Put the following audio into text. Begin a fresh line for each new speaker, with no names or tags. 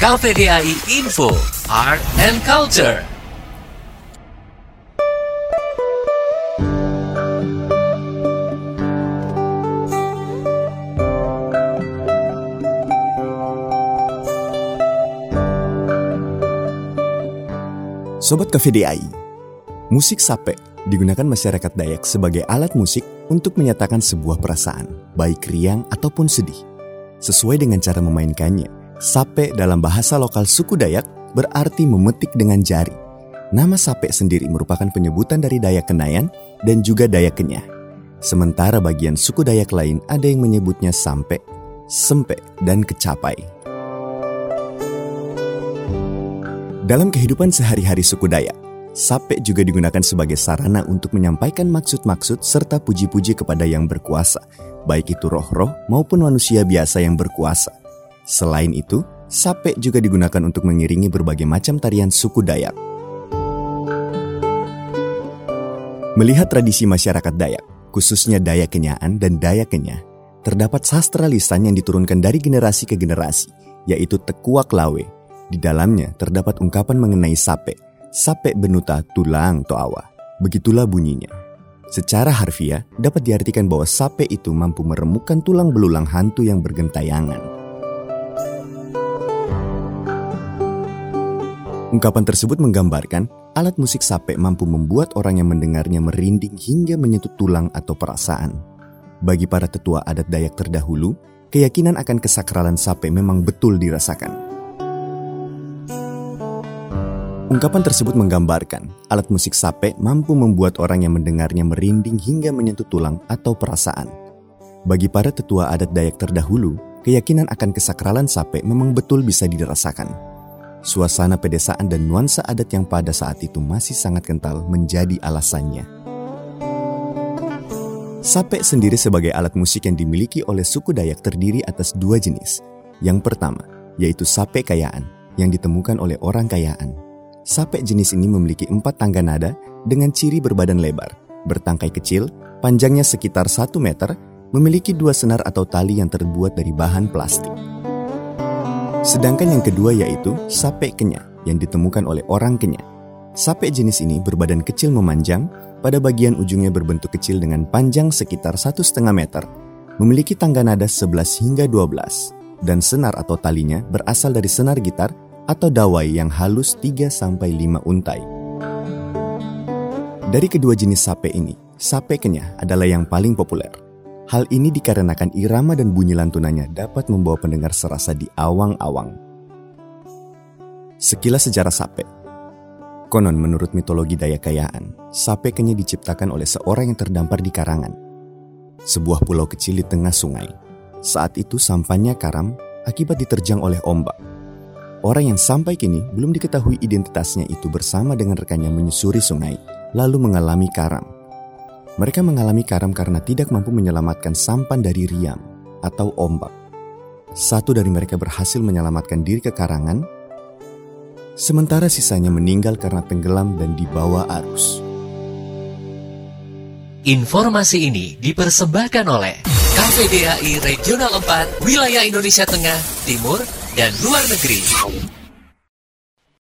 KVDI Info, Art and Culture.
Sobat KVDI, musik sape digunakan masyarakat Dayak sebagai alat musik untuk menyatakan sebuah perasaan, baik riang ataupun sedih. Sesuai dengan cara memainkannya, sape dalam bahasa lokal suku Dayak berarti memetik dengan jari. Nama sape sendiri merupakan penyebutan dari Dayak Kenayan dan juga Dayak Kenyah. Sementara bagian suku Dayak lain ada yang menyebutnya sampe, sempe, dan kecapai. Dalam kehidupan sehari-hari suku Dayak, sape juga digunakan sebagai sarana untuk menyampaikan maksud-maksud serta puji-puji kepada yang berkuasa, baik itu roh-roh maupun manusia biasa yang berkuasa. Selain itu, sape juga digunakan untuk mengiringi berbagai macam tarian suku Dayak. Melihat tradisi masyarakat Dayak, khususnya Dayak Kenyaan dan Dayak Kenyah, terdapat sastra lisan yang diturunkan dari generasi ke generasi, yaitu Tekuak Lawe, di dalamnya terdapat ungkapan mengenai sape, sape benuta tulang toawa. Begitulah bunyinya. Secara harfiah, dapat diartikan bahwa sape itu mampu meremukkan tulang belulang hantu yang bergentayangan. Ungkapan tersebut menggambarkan alat musik sape mampu membuat orang yang mendengarnya merinding hingga menyentuh tulang atau perasaan. Bagi para tetua adat Dayak terdahulu, keyakinan akan kesakralan sape memang betul dirasakan. Ungkapan tersebut menggambarkan alat musik sape mampu membuat orang yang mendengarnya merinding hingga menyentuh tulang atau perasaan. Bagi para tetua adat Dayak terdahulu, keyakinan akan kesakralan sape memang betul bisa dirasakan. Suasana pedesaan dan nuansa adat yang pada saat itu masih sangat kental menjadi alasannya. Sape sendiri sebagai alat musik yang dimiliki oleh suku Dayak terdiri atas dua jenis. Yang pertama, yaitu sape kayaan yang ditemukan oleh orang kayaan Sape jenis ini memiliki empat tangga nada dengan ciri berbadan lebar, bertangkai kecil, panjangnya sekitar 1 meter, memiliki dua senar atau tali yang terbuat dari bahan plastik. Sedangkan yang kedua yaitu sape kenya yang ditemukan oleh orang kenya. Sape jenis ini berbadan kecil memanjang, pada bagian ujungnya berbentuk kecil dengan panjang sekitar satu setengah meter, memiliki tangga nada 11 hingga 12, dan senar atau talinya berasal dari senar gitar atau dawai yang halus 3-5 untai. Dari kedua jenis sape ini, sape kenyah adalah yang paling populer. Hal ini dikarenakan irama dan bunyi lantunannya dapat membawa pendengar serasa di awang-awang. Sekilas sejarah sape. Konon menurut mitologi Dayakayaan, sape kenyah diciptakan oleh seorang yang terdampar di karangan. Sebuah pulau kecil di tengah sungai. Saat itu sampannya karam akibat diterjang oleh ombak Orang yang sampai kini belum diketahui identitasnya itu bersama dengan rekannya menyusuri sungai, lalu mengalami karam. Mereka mengalami karam karena tidak mampu menyelamatkan sampan dari riam atau ombak. Satu dari mereka berhasil menyelamatkan diri ke karangan, sementara sisanya meninggal karena tenggelam dan dibawa arus.
Informasi ini dipersembahkan oleh KVDAI Regional 4 Wilayah Indonesia Tengah, Timur, dan luar negeri.